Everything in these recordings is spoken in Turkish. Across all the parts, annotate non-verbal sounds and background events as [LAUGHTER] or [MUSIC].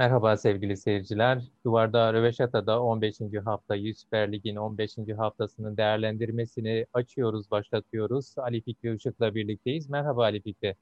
Merhaba sevgili seyirciler. Duvarda Röveşata'da 15. haftayı Süper Lig'in 15. haftasının değerlendirmesini açıyoruz, başlatıyoruz. Ali Fikri Işık'la birlikteyiz. Merhaba Ali Fikri.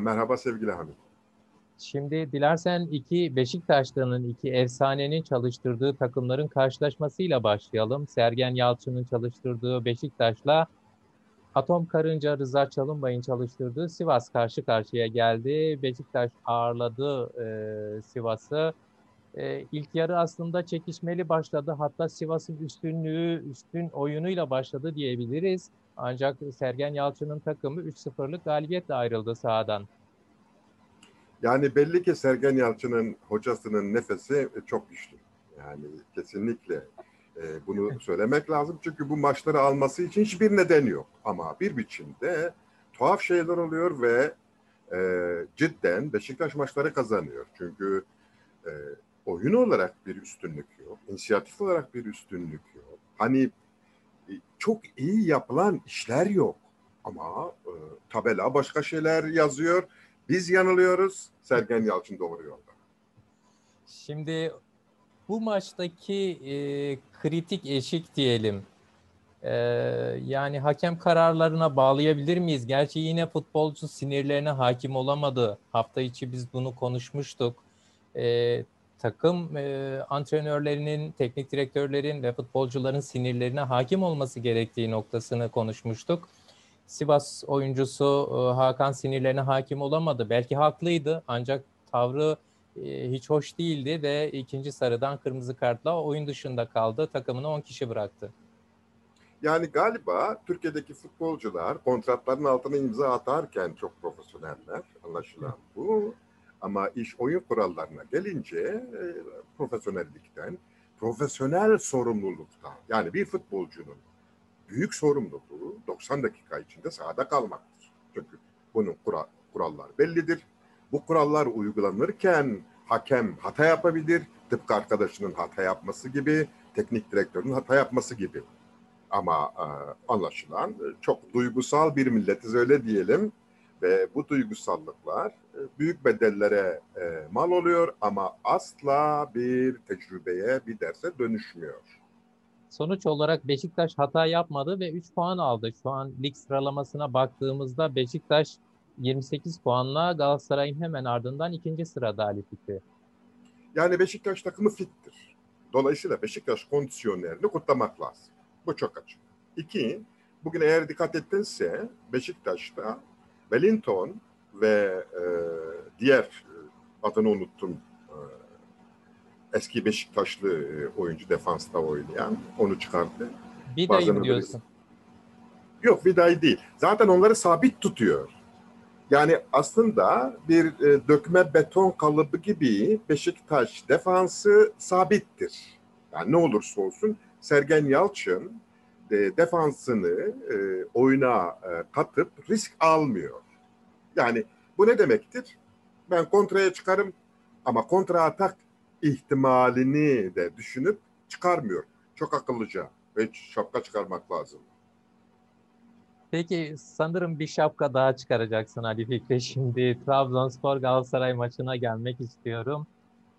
Merhaba sevgili Hamit. Şimdi dilersen iki Beşiktaşlı'nın, iki efsanenin çalıştırdığı takımların karşılaşmasıyla başlayalım. Sergen Yalçın'ın çalıştırdığı Beşiktaş'la Atom Karınca Rıza Çalınbay'ın çalıştırdığı Sivas karşı karşıya geldi. Beşiktaş ağırladı e, Sivas'ı. E, ilk yarı aslında çekişmeli başladı. Hatta Sivas'ın üstünlüğü, üstün oyunuyla başladı diyebiliriz. Ancak Sergen Yalçın'ın takımı 3-0'lık galibiyetle ayrıldı sahadan. Yani belli ki Sergen Yalçın'ın hocasının nefesi çok güçlü. Yani kesinlikle e, bunu söylemek lazım. Çünkü bu maçları alması için hiçbir neden yok. Ama bir biçimde tuhaf şeyler oluyor ve e, cidden Beşiktaş maçları kazanıyor. Çünkü e, oyun olarak bir üstünlük yok. inisiyatif olarak bir üstünlük yok. Hani e, çok iyi yapılan işler yok. Ama e, tabela başka şeyler yazıyor. Biz yanılıyoruz. Sergen Yalçın doğru yolda. Şimdi bu maçtaki e, kritik eşik diyelim. E, yani hakem kararlarına bağlayabilir miyiz? Gerçi yine futbolcu sinirlerine hakim olamadı. Hafta içi biz bunu konuşmuştuk. E, takım e, antrenörlerinin, teknik direktörlerin ve futbolcuların sinirlerine hakim olması gerektiği noktasını konuşmuştuk. Sivas oyuncusu e, Hakan sinirlerine hakim olamadı. Belki haklıydı ancak tavrı hiç hoş değildi ve ikinci sarıdan kırmızı kartla oyun dışında kaldı. Takımını 10 kişi bıraktı. Yani galiba Türkiye'deki futbolcular kontratların altına imza atarken çok profesyoneller anlaşılan bu. Ama iş oyun kurallarına gelince e, profesyonellikten, profesyonel sorumluluktan yani bir futbolcunun büyük sorumluluğu 90 dakika içinde sahada kalmaktır. Çünkü bunun kural, kurallar bellidir bu kurallar uygulanırken hakem hata yapabilir. Tıpkı arkadaşının hata yapması gibi, teknik direktörün hata yapması gibi. Ama e, anlaşılan çok duygusal bir milletiz öyle diyelim. Ve bu duygusallıklar e, büyük bedellere e, mal oluyor ama asla bir tecrübeye, bir derse dönüşmüyor. Sonuç olarak Beşiktaş hata yapmadı ve 3 puan aldı. Şu an lig sıralamasına baktığımızda Beşiktaş 28 puanla Galatasaray'ın hemen ardından ikinci sırada Ali Fikri. Yani Beşiktaş takımı fittir. Dolayısıyla Beşiktaş kondisyonerini kutlamak lazım. Bu çok açık. İki, bugün eğer dikkat ettinse Beşiktaş'ta Wellington ve e, diğer e, adını unuttum e, eski Beşiktaşlı e, oyuncu defansta oynayan onu çıkarttı. Vida'yı mı diyorsun? Yok Vida'yı değil. Zaten onları sabit tutuyor. Yani aslında bir e, dökme beton kalıbı gibi Beşiktaş defansı sabittir. Yani ne olursa olsun Sergen Yalçın e, defansını e, oyuna e, katıp risk almıyor. Yani bu ne demektir? Ben kontraya çıkarım ama kontra atak ihtimalini de düşünüp çıkarmıyor. Çok akıllıca ve şapka çıkarmak lazım. Peki sanırım bir şapka daha çıkaracaksın Ali Fikri. [LAUGHS] Şimdi Trabzonspor Galatasaray maçına gelmek istiyorum.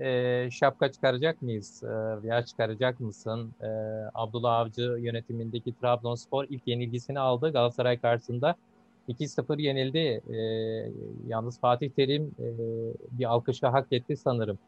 Ee, şapka çıkaracak mıyız? Ee, veya çıkaracak mısın? Ee, Abdullah Avcı yönetimindeki Trabzonspor ilk yenilgisini aldı Galatasaray karşısında. 2-0 yenildi. Ee, yalnız Fatih Terim e, bir alkışı hak etti sanırım.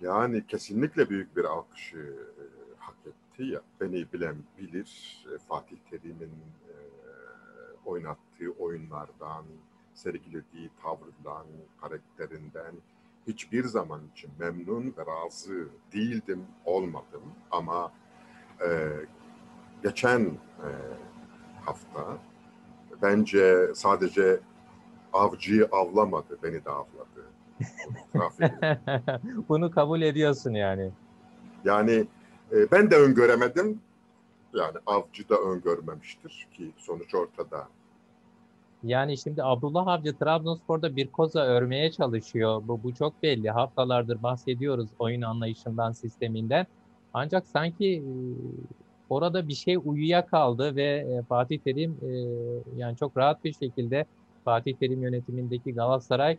Yani kesinlikle büyük bir alkışı etti ya beni bilen bilir e, Fatih Terim'in e, oynattığı oyunlardan, sergilediği tavırdan, karakterinden hiçbir zaman için memnun ve razı değildim, olmadım. Ama e, geçen e, hafta bence sadece avcıyı avlamadı, beni de avladı. [LAUGHS] Bunu kabul ediyorsun yani. Yani e, ben de öngöremedim. Yani avcı da öngörmemiştir ki sonuç ortada. Yani şimdi Abdullah Avcı Trabzonspor'da bir koza örmeye çalışıyor. Bu, bu çok belli. Haftalardır bahsediyoruz oyun anlayışından, sisteminden. Ancak sanki e, orada bir şey uyuya kaldı ve e, Fatih Terim yani çok rahat bir şekilde Fatih Terim yönetimindeki Galatasaray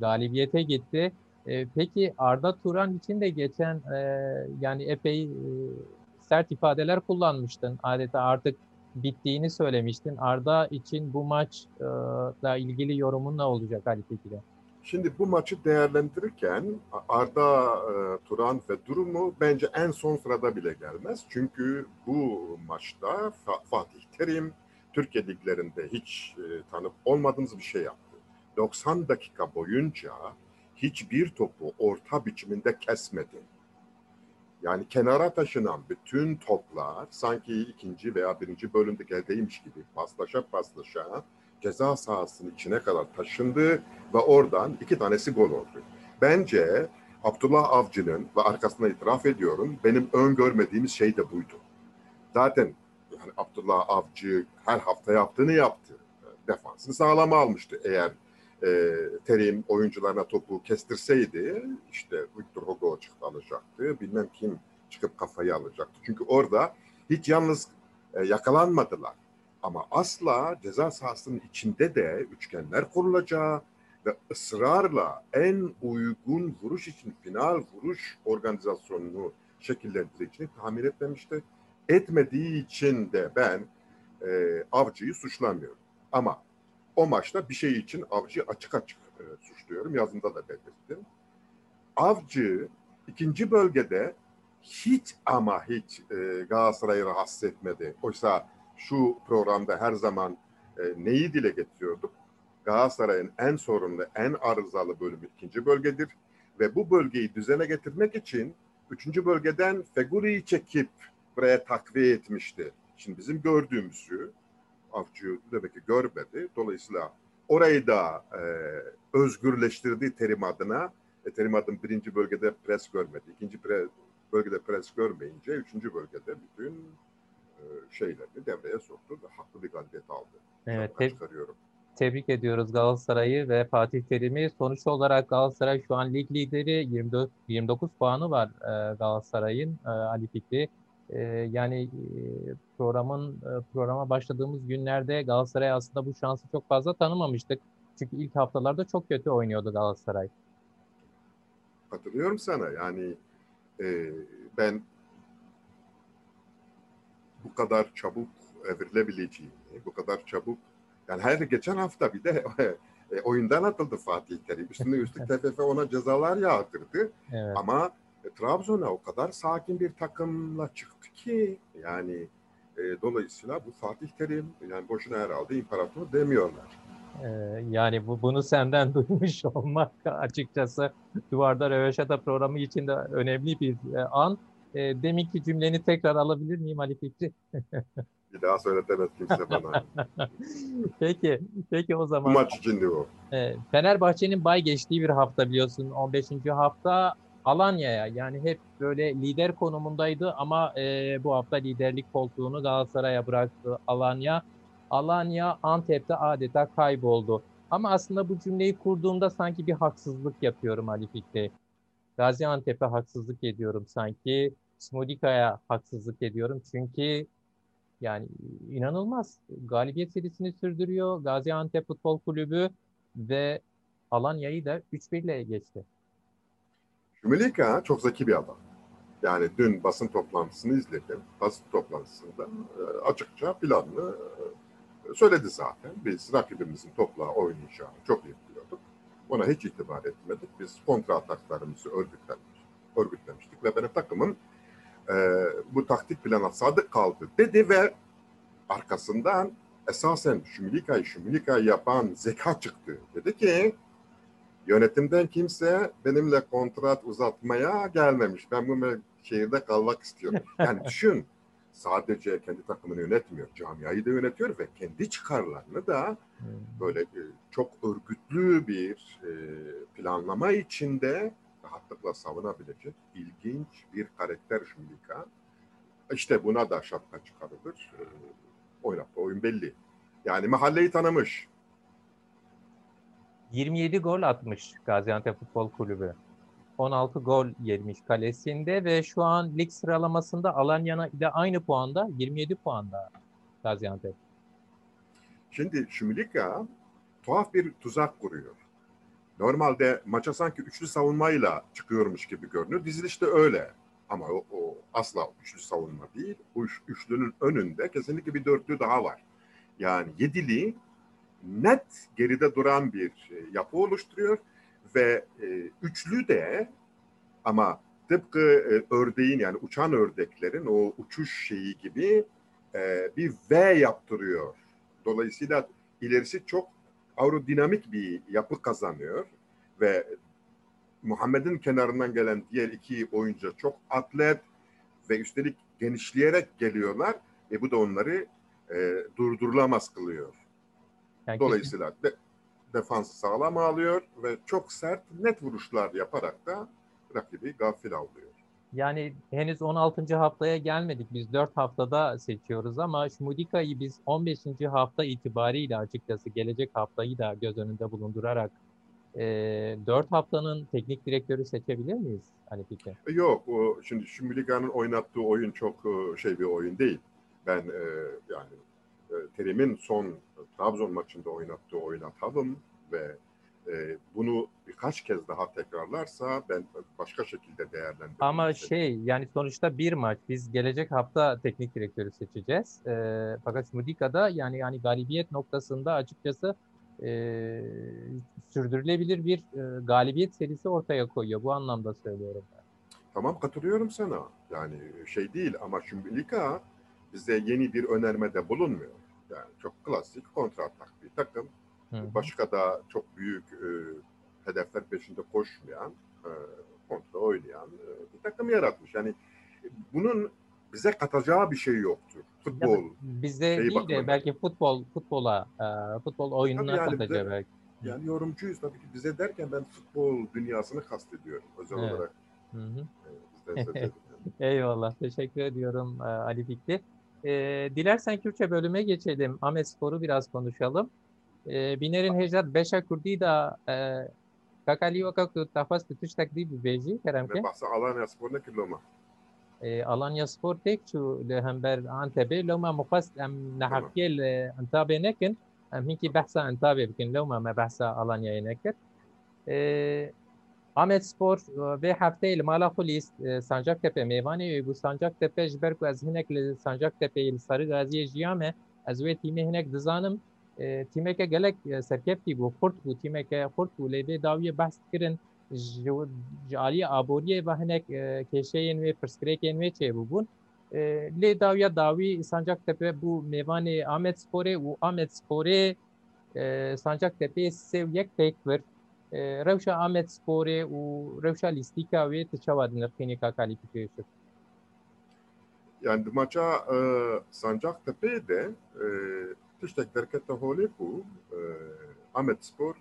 galibiyete gitti. E, peki Arda Turan için de geçen e, yani epey e, sert ifadeler kullanmıştın. Adeta artık bittiğini söylemiştin. Arda için bu maçla ilgili yorumun ne olacak Ali Tekin'e? Şimdi bu maçı değerlendirirken Arda e, Turan ve durumu bence en son sırada bile gelmez. Çünkü bu maçta Fatih Terim Türkiye liglerinde hiç e, tanıp olmadığımız bir şey yaptı. 90 dakika boyunca hiçbir topu orta biçiminde kesmedi. Yani kenara taşınan bütün toplar sanki ikinci veya birinci bölümde geldeymiş gibi paslaşa paslaşa ceza sahasının içine kadar taşındı ve oradan iki tanesi gol oldu. Bence Abdullah Avcı'nın ve arkasına itiraf ediyorum benim öngörmediğimiz şey de buydu. Zaten yani Abdullah Avcı her hafta yaptığını yaptı. Defansını sağlama almıştı. Eğer e, Terim oyuncularına topu kestirseydi işte Victor Hugo çıktı alacaktı. Bilmem kim çıkıp kafayı alacaktı. Çünkü orada hiç yalnız e, yakalanmadılar. Ama asla ceza sahasının içinde de üçgenler kurulacağı ve ısrarla en uygun vuruş için final vuruş organizasyonunu şekillendireceğini tahmin etmemişti. Etmediği için de ben e, avcıyı suçlamıyorum. Ama o maçta bir şey için avcı açık açık e, suçluyorum. Yazında da belirttim. Avcı ikinci bölgede hiç ama hiç e, Galatasaray'ı rahatsız etmedi. Oysa şu programda her zaman e, neyi dile getiriyorduk? Galatasaray'ın en sorunlu, en arızalı bölümü ikinci bölgedir. Ve bu bölgeyi düzene getirmek için üçüncü bölgeden Feguri'yi çekip buraya takviye etmişti. Şimdi bizim gördüğümüzü avcı demek ki görmedi. Dolayısıyla orayı da e, özgürleştirdi terim adına. E, terim adın birinci bölgede pres görmedi. İkinci pre, bölgede pres görmeyince üçüncü bölgede bütün e, şeylerini devreye soktu ve haklı bir galibiyet aldı. Evet, te- tebrik ediyoruz Galatasaray'ı ve Fatih Terim'i. Sonuç olarak Galatasaray şu an lig lideri 24 29 puanı var e, Galatasaray'ın e, Ali Fikri. Ee, yani e, programın e, programa başladığımız günlerde Galatasaray aslında bu şansı çok fazla tanımamıştık. Çünkü ilk haftalarda çok kötü oynuyordu Galatasaray. Katılıyorum sana. Yani e, ben bu kadar çabuk evrilebileceğini, bu kadar çabuk yani her geçen hafta bir de [LAUGHS] e, oyundan atıldı Fatih Terim. Üstüne üstlük TFF ona cezalar yağdırdı. Evet. Ama e, Trabzon'a o kadar sakin bir takımla çıktı ki yani e, dolayısıyla bu Fatih Terim yani boşuna herhalde imparator demiyorlar. Ee, yani bu bunu senden [LAUGHS] duymuş olmak açıkçası Duvarda Röveşata programı için de önemli bir e, an. E, demin ki cümleni tekrar alabilir miyim Ali Fikri? [LAUGHS] bir daha söyletemez kimse bana. [LAUGHS] peki, peki o zaman. Bu maç içindi o. E, Fenerbahçe'nin bay geçtiği bir hafta biliyorsun. 15. hafta Alanya'ya yani hep böyle lider konumundaydı ama e, bu hafta liderlik koltuğunu Galatasaray'a bıraktı Alanya. Alanya Antep'te adeta kayboldu. Ama aslında bu cümleyi kurduğumda sanki bir haksızlık yapıyorum Ali Fikri. Gaziantep'e haksızlık ediyorum sanki. Smodika'ya haksızlık ediyorum. Çünkü yani inanılmaz. Galibiyet serisini sürdürüyor Gaziantep Futbol Kulübü ve Alanya'yı da 3-1 ile geçti. Cumhuriyet çok zeki bir adam. Yani dün basın toplantısını izledim. Basın toplantısında e, açıkça planını e, söyledi zaten. Biz rakibimizin topla oynayacağını çok iyi biliyorduk. Ona hiç itibar etmedik. Biz kontra ataklarımızı örgütlemiş, örgütlemiştik ve benim takımım e, bu taktik plana sadık kaldı dedi ve arkasından esasen Şumilika'yı Şumilika'yı yapan zeka çıktı. Dedi ki Yönetimden kimse benimle kontrat uzatmaya gelmemiş. Ben bu şehirde kalmak istiyorum. Yani [LAUGHS] düşün sadece kendi takımını yönetmiyor, camiayı da yönetiyor ve kendi çıkarlarını da hmm. böyle e, çok örgütlü bir e, planlama içinde rahatlıkla savunabilecek ilginç bir karakter Şimdika. İşte buna da şapka çıkarılır. E, oynattığı oyun belli. Yani mahalleyi tanımış. 27 gol atmış Gaziantep Futbol Kulübü. 16 gol yemiş kalesinde ve şu an lig sıralamasında Alanya ile aynı puanda 27 puanda Gaziantep. Şimdi Şumilika tuhaf bir tuzak kuruyor. normalde maça sanki üçlü savunmayla çıkıyormuş gibi görünüyor. Dizilişte öyle. Ama o, o asla üçlü savunma değil. O üç, üçlünün önünde kesinlikle bir dörtlü daha var. Yani yedili net geride duran bir e, yapı oluşturuyor ve e, üçlü de ama tıpkı e, ördeğin yani uçan ördeklerin o uçuş şeyi gibi bir V yaptırıyor. Dolayısıyla ilerisi çok aerodinamik bir yapı kazanıyor ve Muhammed'in kenarından gelen diğer iki oyuncu çok atlet ve üstelik genişleyerek geliyorlar. E bu da onları e, durdurulamaz kılıyor. Yani Dolayısıyla de, defansı sağlam alıyor ve çok sert net vuruşlar yaparak da rakibi gafil avlıyor. Yani henüz 16. haftaya gelmedik. Biz 4 haftada seçiyoruz ama Şmudika'yı biz 15. hafta itibariyle açıkçası gelecek haftayı da göz önünde bulundurarak e, 4 haftanın teknik direktörü seçebilir miyiz? Hani fikir? Yok. O, şimdi Şmudika'nın oynattığı oyun çok şey bir oyun değil. Ben e, yani Terim'in son Trabzon maçında oynattığı oyuna tavım ve e, bunu birkaç kez daha tekrarlarsa ben başka şekilde değerlendiririm. Ama şey yani sonuçta bir maç biz gelecek hafta teknik direktörü seçeceğiz. E, fakat Mudika'da yani yani galibiyet noktasında açıkçası e, sürdürülebilir bir e, galibiyet serisi ortaya koyuyor. Bu anlamda söylüyorum ben. Tamam katılıyorum sana. Yani şey değil ama Şumbilika bize yeni bir önermede bulunmuyor. Yani çok klasik kontratak bir takım Hı. Başka da çok büyük e, hedefler peşinde koşmayan, e, kontra oynayan e, bir takım yaratmış. Yani bunun bize katacağı bir şey yoktur. Futbol. Ya, bize değil de belki futbol futbola e, futbol oyununa yani katacağı belki. Yani yorumcuyuz tabii ki bize derken ben futbol dünyasını kastediyorum özel evet. olarak. Hı hı. [LAUGHS] Eyvallah. Teşekkür ediyorum Ali Fikri. E, dilersen Kürtçe bölüme geçelim. Ahmet Spor'u biraz konuşalım. E, binerin hejrat beşa kurdi da e, kakali vakakı tafas tutuş takdibi beji keremke. Bahsa Alanya Spor'da kiloma. Ee, Alanya Spor tek şu hember Antep'e loma mukas em nahakiyel e, Antep'e nekin em hinki bahsa Antep'e bikin loma me bahsa Alanya'ya nekir. Ahmet Spor ve hafte mala xulis Sancaktepe meyvani bu Sancaktepe ji ber ku ez hinek li Sancaktepe li Sarı Gaziye jiyame ez wê tîmê hinek dizanim تیمێکە gelek serkefti bû xurt bû tîmeke xurt bû lê vê dawiye behs kirin ji aliyê ve hinek kêşeyên wê pirsgirêkên wê çêbûbûn lê dawiya dawî Sancaktepe bû mêvanê Amed Sporê û Amed Sporê Sancaktepe sêv yek pêk vir rewşa Amed Sporê û rewşa lîstîka wê tu çawa di nirxînê kakalî pêşir Yani maça e, Sancaktepe'de e, tiştek derkete holê ku Amed Spor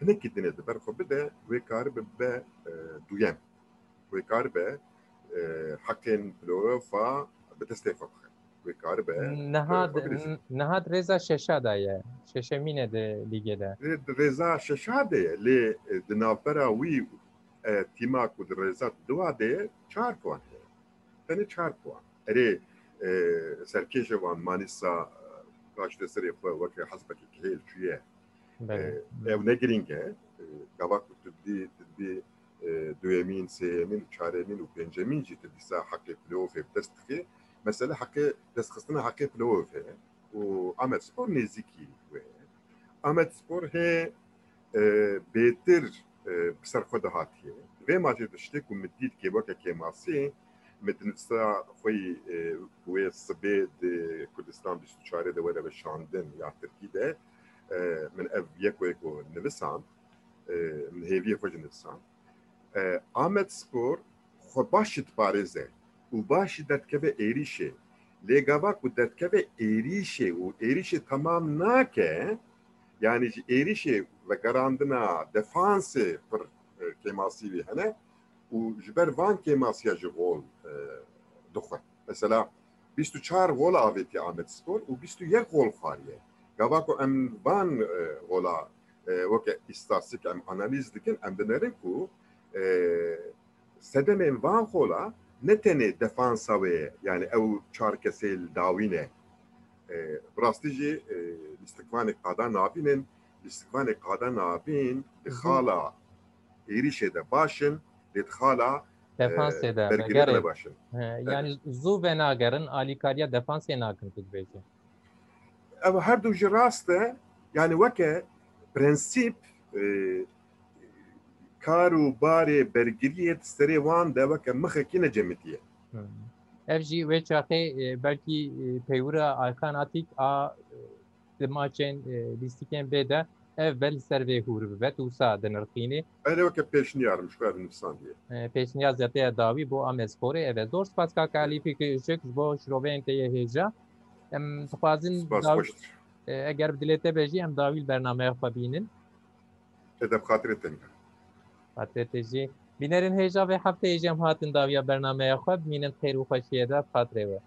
hinekî dinê di ber xwe bide wê karibe be duyem wê karibe hekên playofa bi destê xwe Galiba. Nihat, Nihat Reza Şeşada'ya. Şeşemine de ligede. Reza Şeşada'ya. Li dinavbera wî tîma ku di Reza Duada'ya çar puan heye. Tenê çar puan. Erê serkêşe wan Manisa Raşidê Serê xwe wekî hezbekî kihêl çûye. Ew ne giring e. Gava ku tu didî دویمین، سیمین، چهارمین و پنجمین جی تدیسا حق پلیوف دست که مساله حقا خصنا في بلوفها وعمل سبور نيزيكي عمل إيه؟ سبور هي آه، بيتر آه، بسر خود هاتي إيه؟ في ماتي تشتك ومديت كي وكا كي ماسي متنسا خوي وي الصبي دي كردستان باش تشاري دي ولا باش عندن يا تركي ده آه، من أف ياكو ياكو نفسان من هيفي خوج نفسان. عمل سبور خو باش lêgava ku dertkeve êrişê û êrişê tamam nake yani êrişê ve garandina defansê pir kemasî hene û ji ber van kêmasiya ji gol dixwe. Mesela 24 gola avêtiye Ahmet Spor û 21 gol xwariye. Gava ku em van gola weke îstatistik em analiz dikin em dinerin ku sedemên van gola ne tene defansave yani ev çarkesel davine e, rastici e, istikvane kada nabinin istikvane kada nabin hala erişede başın hala e, defans eder. Bergilere başın. Yani evet. zu ve nagarın alikarya defans enakın tedbeci. Ev her duji raste yani veke prensip e, پرنسیپ کارو باری برگریت سری وان ده وکه مخه کی نجمتیه Ev jî ve çaxê e, belkî e, peywira alternatif a di maçên e, lîstikên bê de ev bel ser vê hûr bibe tûsa di nirxînê öyle veke peşniyarım şu kadar nifsan diye. E, pêşniyaz ya dawî bo Amedsporê ev e zor spas ka kalî fikir ji bo şiroveyên te yê hêja em dixwazin Spas daw- hoştur. e, eger bi dilê te bejî em dawî bernameya xwe bînin Edep hatire tenga. Hatê te jî bînerin hêja vê hefteyê jî em hatin dawiya bernameya xwe bimînin xêr û xweşiyê de fatirê we